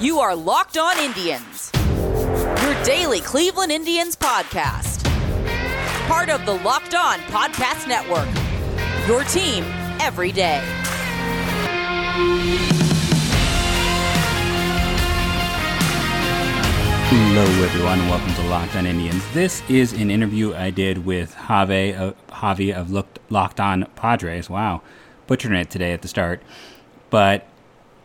You are Locked On Indians, your daily Cleveland Indians podcast. Part of the Locked On Podcast Network, your team every day. Hello, everyone, and welcome to Locked On Indians. This is an interview I did with Javi, uh, Javi of Locked On Padres. Wow, butchering it today at the start. But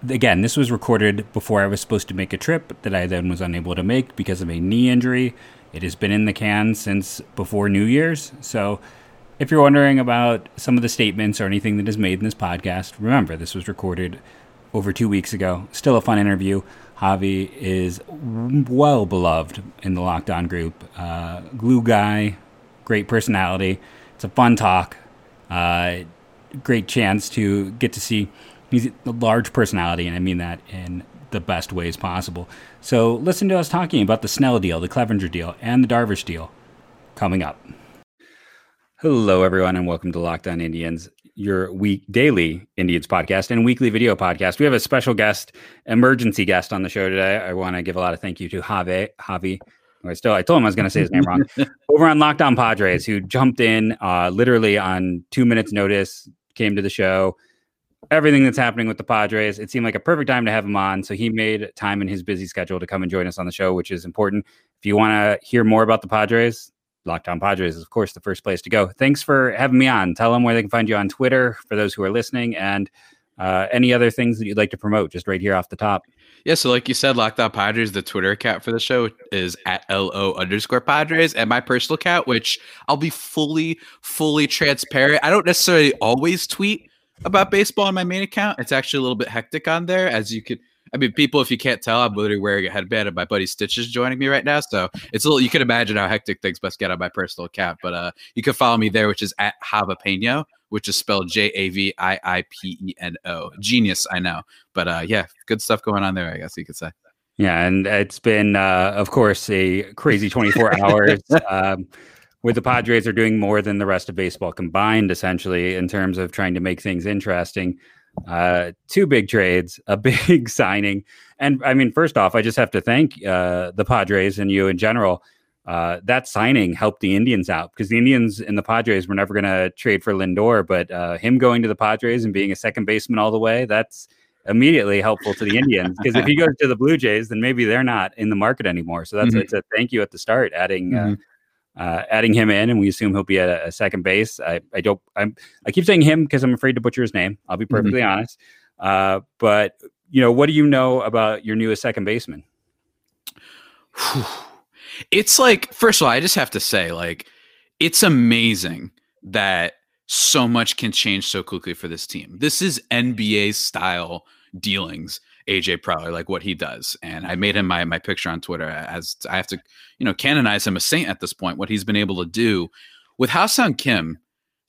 again, this was recorded before I was supposed to make a trip that I then was unable to make because of a knee injury. It has been in the can since before New Year's. So if you're wondering about some of the statements or anything that is made in this podcast, remember this was recorded over two weeks ago. Still a fun interview. Javi is well beloved in the Locked On group. Uh, glue guy, great personality. It's a fun talk. Uh, great chance to get to see. He's a large personality, and I mean that in the best ways possible. So listen to us talking about the Snell deal, the Clevinger deal, and the Darvish deal coming up. Hello, everyone, and welcome to Locked On Indians your week daily Indians podcast and weekly video podcast. We have a special guest, emergency guest on the show today. I want to give a lot of thank you to Javi. Javi. I still I told him I was going to say his name wrong. Over on Locked On Padres, who jumped in uh, literally on two minutes' notice, came to the show. Everything that's happening with the Padres, it seemed like a perfect time to have him on. So he made time in his busy schedule to come and join us on the show, which is important. If you want to hear more about the Padres, Locked On Padres is, of course, the first place to go. Thanks for having me on. Tell them where they can find you on Twitter for those who are listening and uh, any other things that you'd like to promote, just right here off the top. Yeah, so like you said, Locked On Padres, the Twitter account for the show is at LO underscore Padres, and my personal account, which I'll be fully, fully transparent. I don't necessarily always tweet about baseball on my main account. It's actually a little bit hectic on there, as you could I mean, people, if you can't tell, I'm literally wearing a headband, and my buddy Stitch is joining me right now. So it's a little. You can imagine how hectic things must get on my personal account. But uh, you can follow me there, which is at Javiipeno, which is spelled J A V I I P E N O. Genius, I know. But uh, yeah, good stuff going on there. I guess you could say. Yeah, and it's been, uh, of course, a crazy 24 hours. um, where the Padres are doing more than the rest of baseball combined, essentially, in terms of trying to make things interesting. Uh, two big trades, a big signing, and I mean, first off, I just have to thank uh, the Padres and you in general. Uh, that signing helped the Indians out because the Indians and the Padres were never going to trade for Lindor, but uh, him going to the Padres and being a second baseman all the way, that's immediately helpful to the Indians because if he goes to the Blue Jays, then maybe they're not in the market anymore. So that's mm-hmm. it's a thank you at the start, adding uh, mm-hmm uh, adding him in, and we assume he'll be at a, second base. I, I don't. I'm. I keep saying him because I'm afraid to butcher his name. I'll be mm-hmm. perfectly mm-hmm. honest. Uh, but you know, what do you know about your newest second baseman? It's like, first of all, I just have to say, like, it's amazing that so much can change so quickly for this team. This is NBA style dealings AJ Preller, like what he does. And I made him my my picture on Twitter as I have to, you know, canonize him a saint at this point. What he's been able to do with Ha-Seong Kim,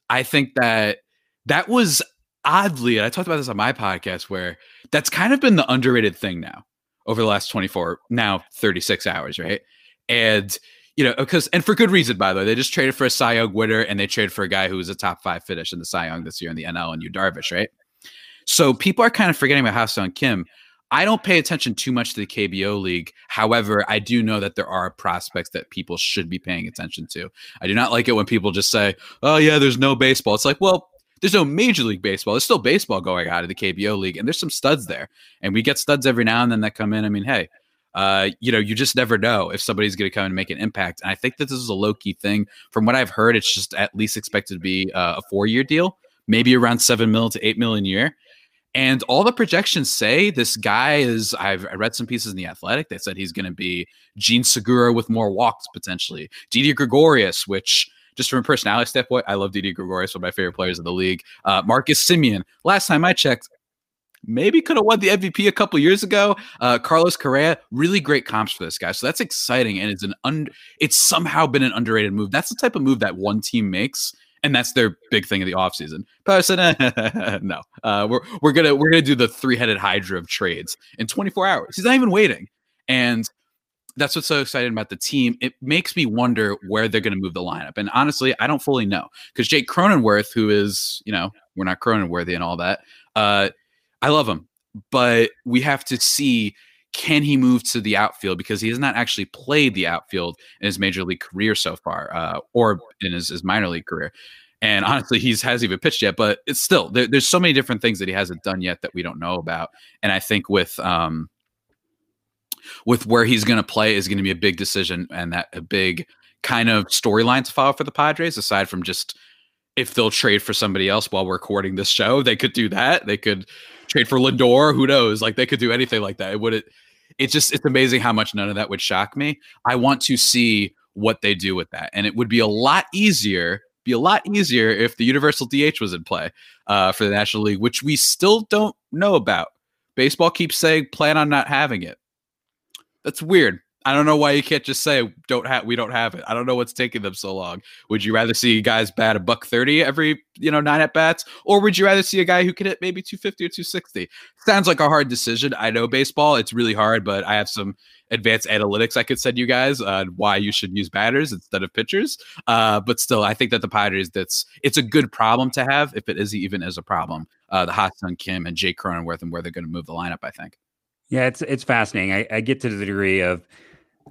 I think that that was oddly, and I talked about this on my podcast, where that's kind of been the underrated thing now over the last 24, now 36 hours, right? And you know, because and for good reason, by the way, they just traded for a Cy Young winner and they traded for a guy who was a top five finish in the Cy Young this year in the NL and Yu Darvish, right? So people are kind of forgetting about Ha-Seong Kim. I don't pay attention too much to the KBO league. However, I do know that there are prospects that people should be paying attention to. I do not like it when people just say, "Oh yeah, there's no baseball." It's like, well, there's no Major League Baseball. There's still baseball going out of the KBO league, and there's some studs there, and we get studs every now and then that come in. I mean, hey, uh, you know, you just never know if somebody's going to come and make an impact. And I think that this is a low key thing. From what I've heard, it's just at least expected to be uh, a four year deal, maybe around seven mil to eight million a year. And all the projections say this guy is. I've I read some pieces in the Athletic that said he's going to be Jean Segura with more walks potentially. Didi Gregorius, which just from a personality standpoint, I love Didi Gregorius, one of my favorite players in the league. Uh, Marcus Semien. Last time I checked, maybe could have won the MVP a couple years ago. Uh, Carlos Correa, really great comps for this guy. So that's exciting, and it's an un- it's somehow been an underrated move. That's the type of move that one team makes and that's their big thing of the offseason. Eh, no, uh, we're we're gonna we're gonna do the three headed hydra of trades in 24 hours. He's not even waiting, and that's what's so exciting about the team. It makes me wonder where they're to move the lineup. And honestly, I don't fully know because Jake Cronenworth, who is you know we're not Cronenworthy and all that, uh, I love him, but we have to see can he move to the outfield because he has not actually played the outfield in his major league career so far, uh, or in his, his minor league career. And honestly, he's hasn't even pitched yet, but it's still there, there's so many different things that he hasn't done yet that we don't know about. And I think with um, with where he's going to play is going to be a big decision and that a big kind of storyline to follow for the Padres. Aside from just if they'll trade for somebody else while we're recording this show, they could do that. They could trade for Lindor. Who knows? Like they could do anything like that. It would. It, it's just it's amazing how much none of that would shock me. I want to see what they do with that, and it would be a lot easier be a lot easier if the universal DH was in play uh, for the National League, which we still don't know about. Baseball keeps saying plan on not having it. That's weird. I don't know why you can't just say don't have we don't have it. I don't know what's taking them so long. Would you rather see guys bat a buck 30 every, you know, nine at bats or would you rather see a guy who can hit maybe 250 or 260? Sounds like a hard decision. I know baseball, it's really hard, but I have some advanced analytics I could send you guys on why you should use batters instead of pitchers. Uh, but still, I think that the Padres that's it's a good problem to have if it is even as a problem. Uh, the Ha-Seong Kim and Jake Cronenworth and where they're going to move the lineup, I think. Yeah, it's it's fascinating. I, I get to the degree of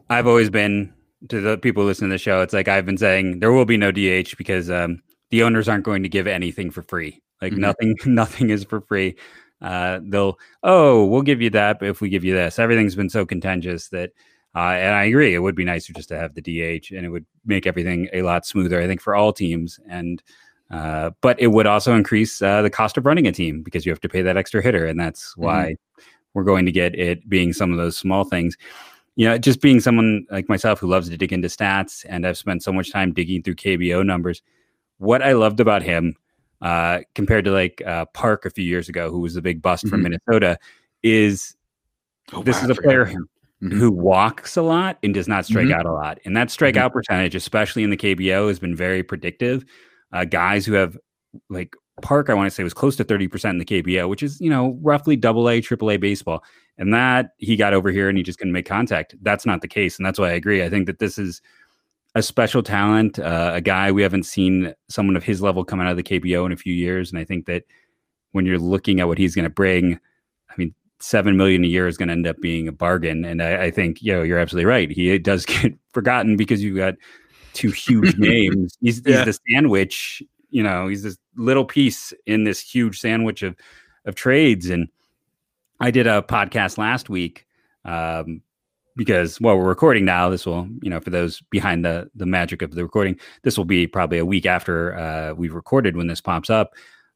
I've always been to the people listening to the show. It's like I've been saying there will be no DH because um, the owners aren't going to give anything for free. Like mm-hmm. nothing, nothing is for free. Uh, they'll oh, we'll give you that if we give you this. Everything's been so contentious that, uh, and I agree, it would be nicer just to have the DH, and it would make everything a lot smoother. I think for all teams, and uh, but it would also increase uh, the cost of running a team because you have to pay that extra hitter, and that's mm-hmm. why we're going to get it being some of those small things you know, just being someone like myself who loves to dig into stats and I've spent so much time digging through KBO numbers, what I loved about him uh, compared to like uh, Park a few years ago, who was the big bust mm-hmm. from Minnesota, is oh, this wow, is a player mm-hmm. who walks a lot and does not strike mm-hmm. out a lot. And that strikeout mm-hmm. percentage, especially in the KBO, has been very predictive. Uh, guys who have like Park, I want to say was close to 30% in the KBO, which is, you know, roughly double A, triple A baseball. And that he got over here and he just couldn't make contact. That's not the case. And that's why I agree. I think that this is a special talent, uh, a guy we haven't seen someone of his level come out of the KBO in a few years. And I think that when you're looking at what he's going to bring, I mean, seven million a year is going to end up being a bargain. And I, I think, you know, you're absolutely right. He does get forgotten because you've got two huge names. He's, yeah. he's the sandwich you know he's this little piece in this huge sandwich of of trades and i did a podcast last week um, because well we're recording now this will you know for those behind the the magic of the recording this will be probably a week after uh, we've recorded when this pops up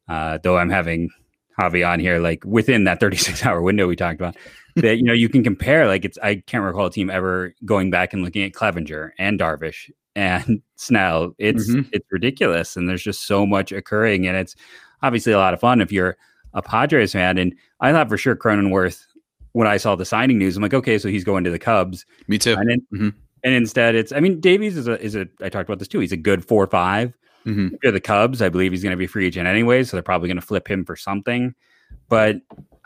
uh, though i'm having javi on here like within that 36 hour window we talked about that you know you can compare like it's i can't recall a team ever going back and looking at clevinger and darvish and Snell. It's mm-hmm. it's ridiculous, and there's just so much occurring, and it's obviously a lot of fun if you're a Padres fan. And I thought for sure Cronenworth when I saw the signing news, I'm like, okay, so he's going to the Cubs. Me too. And, then, mm-hmm. and instead, it's I mean, Davies is a is a I talked about this too. He's a good four or five. Mm-hmm. For the Cubs, I believe he's going to be free agent anyway, so they're probably going to flip him for something. But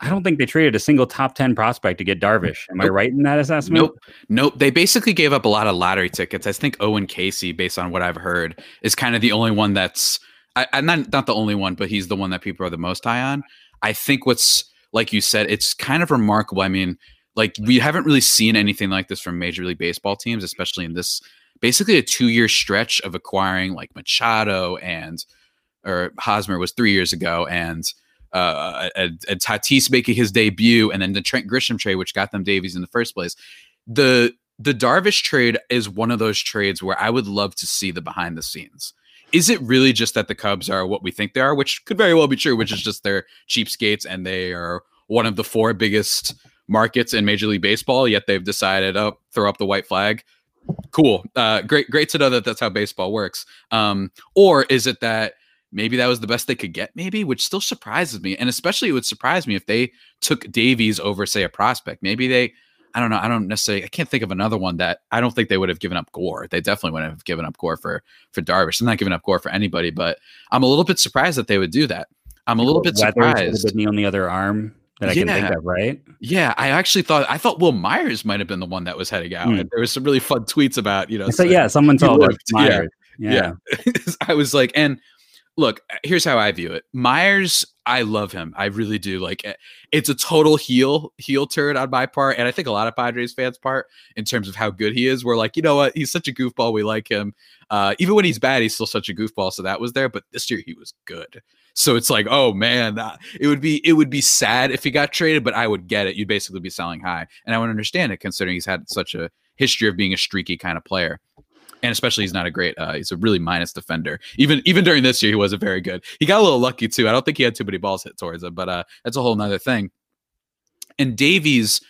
I don't think they traded a single top 10 prospect to get Darvish. Am nope. I right in that assessment? Nope. Nope. They basically gave up a lot of lottery tickets. I think Owen Caissie, based on what I've heard, is kind of the only one that's I, am not not the only one, but he's the one that people are the most high on. I think what's like you said, it's kind of remarkable. I mean, like we haven't really seen anything like this from Major League Baseball teams, especially in this basically a two year stretch of acquiring like Machado and or Hosmer was three years ago and uh, and, and Tatis making his debut, and then the Trent Grisham trade, which got them Davies in the first place. The the Darvish trade is one of those trades where I would love to see the behind the scenes. Is it really just that the Cubs are what we think they are, which could very well be true, which is just they're cheapskates and they are one of the four biggest markets in Major League Baseball, yet they've decided, oh, throw up the white flag. Cool. Uh, great, great to know that that's how baseball works. Um, or is it that maybe that was the best they could get, maybe, which still surprises me. And especially it would surprise me if they took Davies over, say, a prospect. Maybe they, I don't know, I don't necessarily, I can't think of another one that I don't think they would have given up Gore. They definitely wouldn't have given up Gore for for Darvish. I'm not giving up Gore for anybody, but I'm a little bit surprised that they would do that. I'm a little bit surprised. Knee on the other arm that I yeah. can think of, right? Yeah, I actually thought I thought Wil Myers might have been the one that was heading out. Mm. There was some really fun tweets about, you know, so yeah, someone told Myers. Yeah, yeah. yeah. I was like, and look, here's how I view it. Myers, I love him. I really do. Like eh, it's a total heel heel turn on my part, and I think a lot of Padres fans' part in terms of how good he is. We're like, you know what? He's such a goofball. We like him. Uh, even when he's bad, he's still such a goofball. So that was there. But this year he was good. So it's like, oh man, that, it would be it would be sad if he got traded, but I would get it. You'd basically be selling high, and I would understand it considering he's had such a history of being a streaky kind of player and especially he's not a great uh, he's a really minus defender. Even even during this year he wasn't very good. He got a little lucky too. I don't think he had too many balls hit towards him but uh that's a whole nother thing. And davies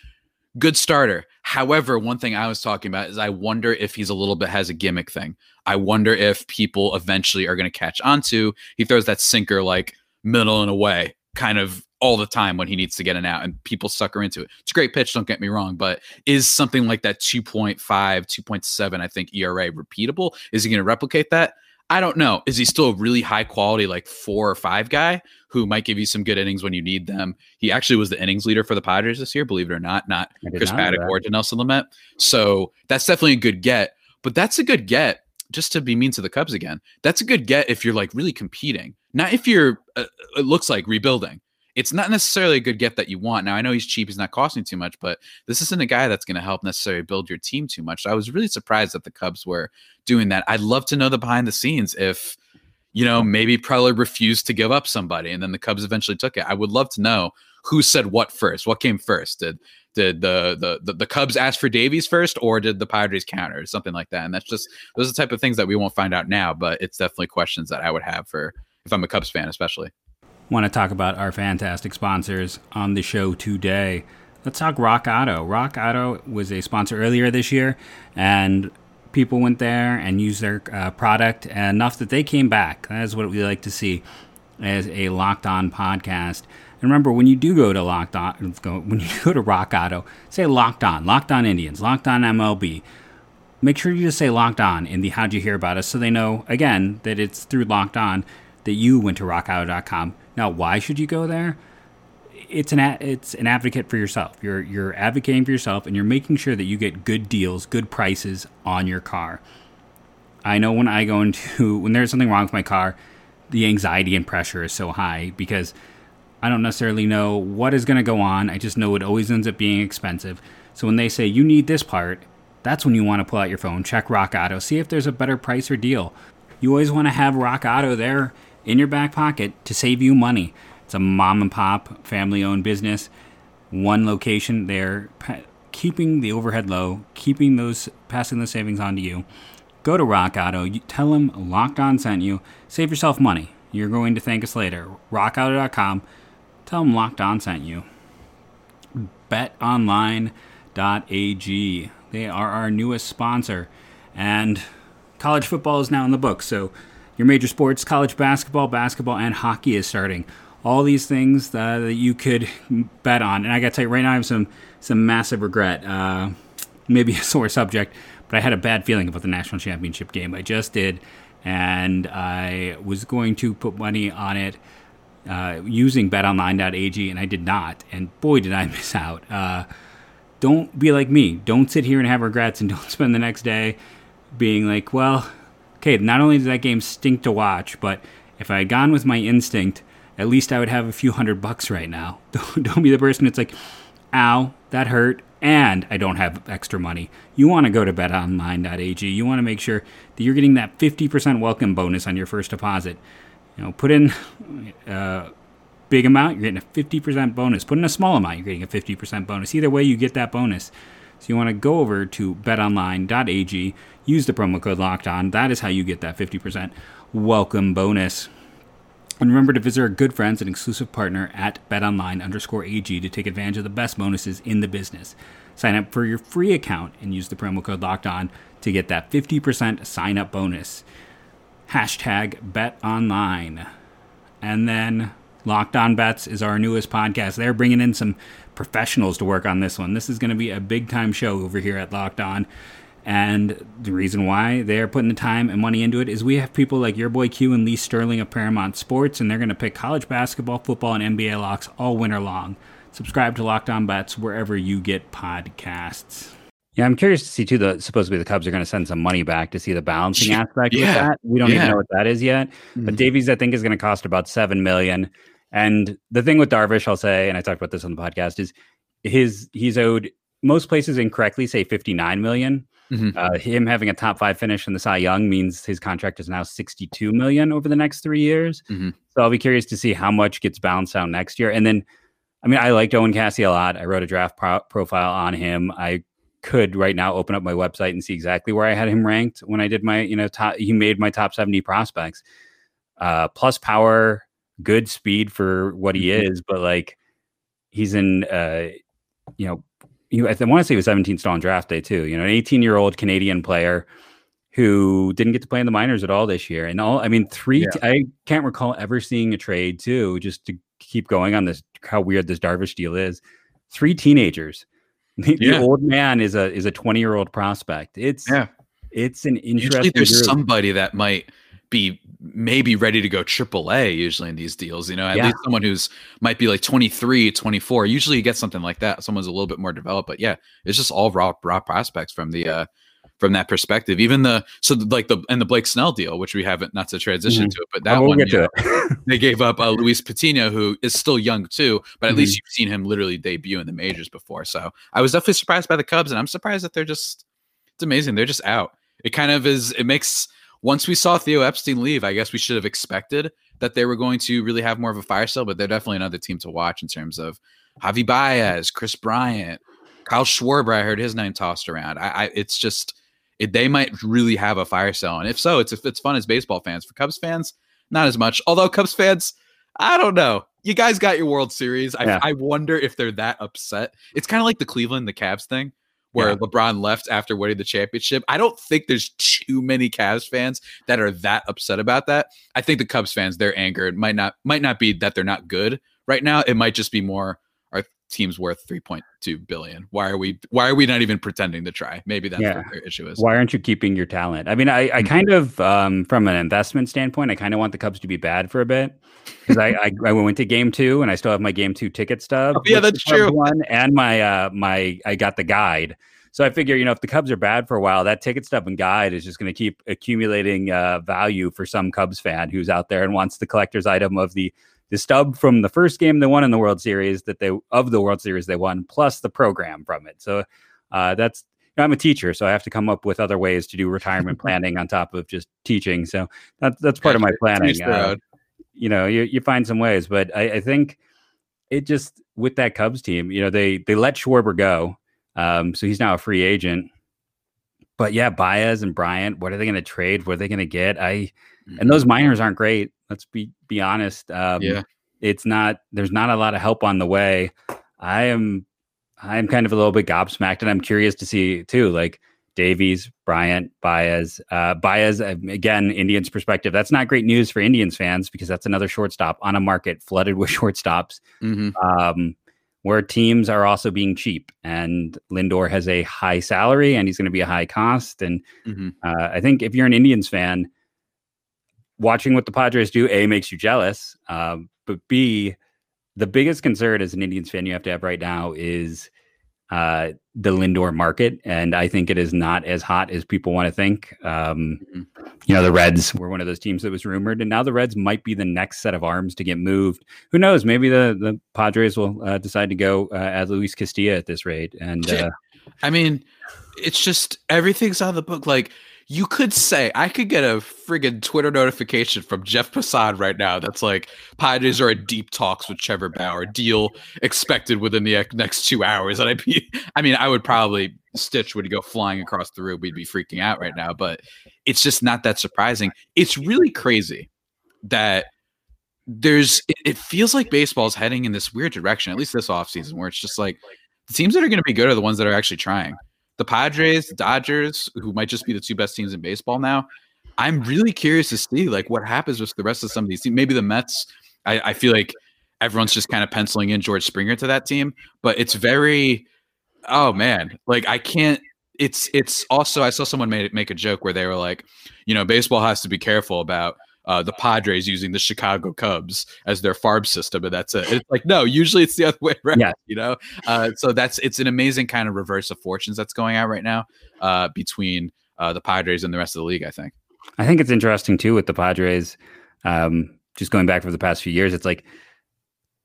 good starter. However one thing i was talking about is i wonder if he's a little bit has a gimmick thing. I wonder if people eventually are going to catch onto he throws that sinker like middle and away kind of all the time when he needs to get an out and people sucker into it. It's a great pitch, don't get me wrong, but is something like that 2.5, 2.7, I think ERA repeatable? Is he going to replicate that? I don't know. Is he still a really high quality, like four or five guy who might give you some good innings when you need them? He actually was the innings leader for the Padres this year, believe it or not, not Chris Paddack or Nelson Lamet. So that's definitely a good get. But that's a good get, just to be mean to the Cubs again. That's a good get if you're like really competing, not if you're, uh, it looks like rebuilding it's not necessarily a good get that you want. Now I know he's cheap, he's not costing too much, but this isn't a guy that's going to help necessarily build your team too much. So I was really surprised that the Cubs were doing that. I'd love to know the behind the scenes if you know maybe Preller refused to give up somebody and then the Cubs eventually took it. I would love to know who said what first. What came first? Did did the, the the the, Cubs ask for Davies first, or did the Padres counter, or something like that? And that's just those are the type of things that we won't find out now, but it's definitely questions that I would have for if I'm a Cubs fan, especially want to talk about our fantastic sponsors on the show today. Let's talk Rock Auto. Rock Auto was a sponsor earlier this year, and people went there and used their uh, product enough that they came back. That is what we like to see as a Locked On podcast. And remember, when you do go to Locked On, when you go to Rock Auto, say Locked On, Locked On Indians, Locked On MLB. Make sure you just say Locked On in the How'd You Hear About Us so they know, again, that it's through Locked On that you went to rockauto.com now, why should you go there? It's an it's an advocate for yourself. You're you're advocating for yourself, and you're making sure that you get good deals, good prices on your car. I know when I go into when there's something wrong with my car, the anxiety and pressure is so high because I don't necessarily know what is going to go on. I just know it always ends up being expensive. So when they say you need this part, that's when you want to pull out your phone, check Rock Auto, see if there's a better price or deal. You always want to have Rock Auto there in your back pocket to save you money. It's a mom and pop, family owned business. One location, they're keeping the overhead low, keeping those, passing those savings on to you. Go to Rock Auto, you tell them Locked On sent you, save yourself money. You're going to thank us later. RockAuto.com, tell them Locked On sent you. BetOnline.ag, they are our newest sponsor. And college football is now in the book, so your major sports, college basketball, basketball, and hockey is starting. All these things uh, that you could bet on. And I got to tell you, right now I have some, some massive regret. Uh, maybe a sore subject, but I had a bad feeling about the national championship game. I just did. And I was going to put money on it uh, using betonline.ag, and I did not. And boy, did I miss out. Uh, don't be like me. Don't sit here and have regrets and don't spend the next day being like, well, okay, not only did that game stink to watch, but if I had gone with my instinct, at least I would have a few hundred bucks right now. Don't, don't be the person that's like, ow, that hurt, and I don't have extra money. You want to go to betonline.ag. You want to make sure that you're getting that 50% welcome bonus on your first deposit. You know, put in a uh, big amount, you're getting a 50% bonus. Put in a small amount, you're getting a 50% bonus. Either way, you get that bonus. So you want to go over to betonline.ag, use the promo code locked on. That is how you get that 50% welcome bonus. And remember to visit our good friends and exclusive partner at betonline underscore AG to take advantage of the best bonuses in the business. Sign up for your free account and use the promo code locked on to get that 50% sign up bonus. Hashtag betonline. And then Locked On Bets is our newest podcast. They're bringing in some professionals to work on this one. This is going to be a big time show over here at Locked On. And the reason why they're putting the time and money into it is we have people like your boy Q and Lee Sterling of Paramount Sports, and they're going to pick college basketball, football, and NBA locks all winter long. Subscribe to Locked On Bets wherever you get podcasts. Yeah, I'm curious to see too. The supposedly the Cubs are going to send some money back to see the balancing aspect yeah. with that. We don't yeah. even know what that is yet. Mm-hmm. But Davies, I think, is going to cost about seven million. And the thing with Darvish, I'll say, and I talked about this on the podcast, is his he's owed most places incorrectly say 59 million. Mhm. Uh, him having a top five finish in the Cy Young means his contract is now 62 million over the next three years. Mhm. So I'll be curious to see how much gets balanced out next year. And then, I mean, I liked Owen Caissie a lot. I wrote a draft pro- profile on him. I could right now open up my website and see exactly where I had him ranked when I did my, you know, top, he made my top 70 prospects. Uh, plus power, good speed for what he Mhm. is, but like he's in, uh, you know, you, I want to say he was 17 still on draft day too. You know, an 18 year old Canadian player who didn't get to play in the minors at all this year. And all, I mean, three, Yeah. I can't recall ever seeing a trade too, just to keep going on this, how weird this Darvish deal is. Three teenagers. The, the old man is a is a 20 year old prospect. It's Yeah. it's an Usually interesting. there's group. somebody that might be maybe ready to go triple A usually in these deals, you know, at Yeah. least someone who's might be like 23, 24. Usually you get something like that. Someone's a little bit more developed, but yeah, it's just all raw raw prospects from the uh from that perspective. Even the so like the and the Blake Snell deal, which we haven't not to transition Mhm. to it, but that one get you to it. they gave up uh, Luis Patino, who is still young too, but at Mhm. least you've seen him literally debut in the majors before. So I was definitely surprised by the Cubs, and I'm surprised that they're just it's amazing. They're just out. It kind of is. It makes once we saw Theo Epstein leave, I guess we should have expected that they were going to really have more of a fire sale, but they're definitely another team to watch in terms of Javi Baez, Kris Bryant, Kyle Schwarber. I heard his name tossed around. I, I it's just it, they might really have a fire sale, and if so, it's if it's fun as baseball fans. For Cubs fans, not as much. Although Cubs fans, I don't know. You guys got your World Series. I, Yeah. I wonder if they're that upset. It's kind of like the Cleveland, the Cavs thing, where Yeah. LeBron left after winning the championship. I don't think there's too many Cavs fans that are that upset about that. I think the Cubs fans, their anger might not might not be that they're not good right now. It might just be more team's worth 3.2 billion. Why are we why are we not even pretending to try? Maybe that's Yeah. what their issue is. Why aren't you keeping your talent? I mean, I, I Mhm. kind of, um, from an investment standpoint, I kind of want the Cubs to be bad for a bit because I, I I went to game two and I still have my game two ticket stub. Oh, yeah, that's true. One and my uh my I got the guide. So I figure, you know, if the Cubs are bad for a while, that ticket stub and guide is just going to keep accumulating uh, value for some Cubs fan who's out there and wants the collector's item of the the stub from the first game they won in the World Series that they of the World Series they won, plus the program from it. So uh, that's you know, I'm a teacher, so I have to come up with other ways to do retirement planning on top of just teaching. So that's that's part of my. Planning. Uh, you know, you, you find some ways, but I, I think it just with that Cubs team, you know, they they let Schwarber go, um, so he's now a free agent. But yeah, Baez and Bryant, what are they going to trade? What are they going to get? I and those minors aren't great. Let's be be honest. Um, Yeah. it's not. There's not a lot of help on the way. I am. I'm kind of a little bit gobsmacked, and I'm curious to see too. Like Davies, Bryant, Baez, uh, Baez uh, again. Indians perspective. That's not great news for Indians fans because that's another shortstop on a market flooded with shortstops Mhm. um, where teams are also being cheap. And Lindor has a high salary and he's going to be a high cost. And Mhm. uh, I think if you're an Indians fan, watching what the Padres do, A, makes you jealous. Um, but B, the biggest concern as an Indians fan you have to have right now is uh, the Lindor market. And I think it is not as hot as people want to think. Um, Mhm. you know, the Reds were one of those teams that was rumored, and now the Reds might be the next set of arms to get moved. Who knows? Maybe the, the Padres will uh, decide to go uh, at Luis Castillo at this rate. And uh, I mean, it's just everything's on the book. Like you could say, I could get a friggin' Twitter notification from Jeff Passan right now that's like, Padres are in deep talks with Trevor Bauer. Deal expected within the next two hours. And I'd be, I mean, I would probably Stitch would go flying across the room. We'd be freaking out right now. But it's just not that surprising. It's really crazy that there's it, it feels like baseball's heading in this weird direction, at least this offseason, where it's just like the teams that are going to be good are the ones that are actually trying. The Padres, the Dodgers, who might just be the two best teams in baseball now. I'm really curious to see like what happens with the rest of some of these teams. Maybe the Mets. I, I feel like everyone's just kind of penciling in George Springer to that team, but it's very, oh man, like I can't. It's it's also I saw someone make make a joke where they were like, you know, baseball has to be careful about uh, the Padres using the Chicago Cubs as their farm system, and that's it. It's like no, usually it's the other way around. Yeah. You know, uh, so that's it's an amazing kind of reverse of fortunes that's going on right now uh, between uh, the Padres and the rest of the league. I think. I think it's interesting too with the Padres. Um, just going back for the past few years, it's like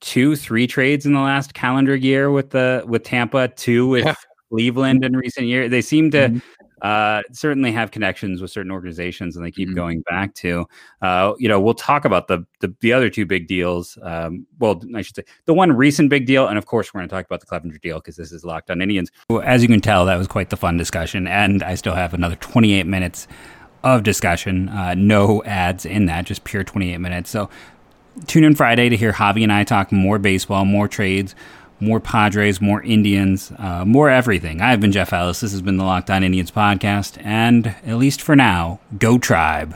two, three trades in the last calendar year with the with Tampa, two with yeah. Cleveland in recent years. They seem to mm-hmm. Uh, certainly have connections with certain organizations, and they keep mm-hmm. going back to. Uh, you know, we'll talk about the the, the other two big deals. Um, well, I should say the one recent big deal, and of course, we're going to talk about the Clevinger deal because this is locked on Indians. As you can tell, that was quite the fun discussion, and I still have another 28 minutes of discussion. Uh, no ads in that, just pure 28 minutes. So tune in Friday to hear Javi and I talk more baseball, more trades, more Padres, more Indians, uh, more everything. I've been Jeff Ellis. This has been the Locked On Indians podcast. And at least for now, go tribe.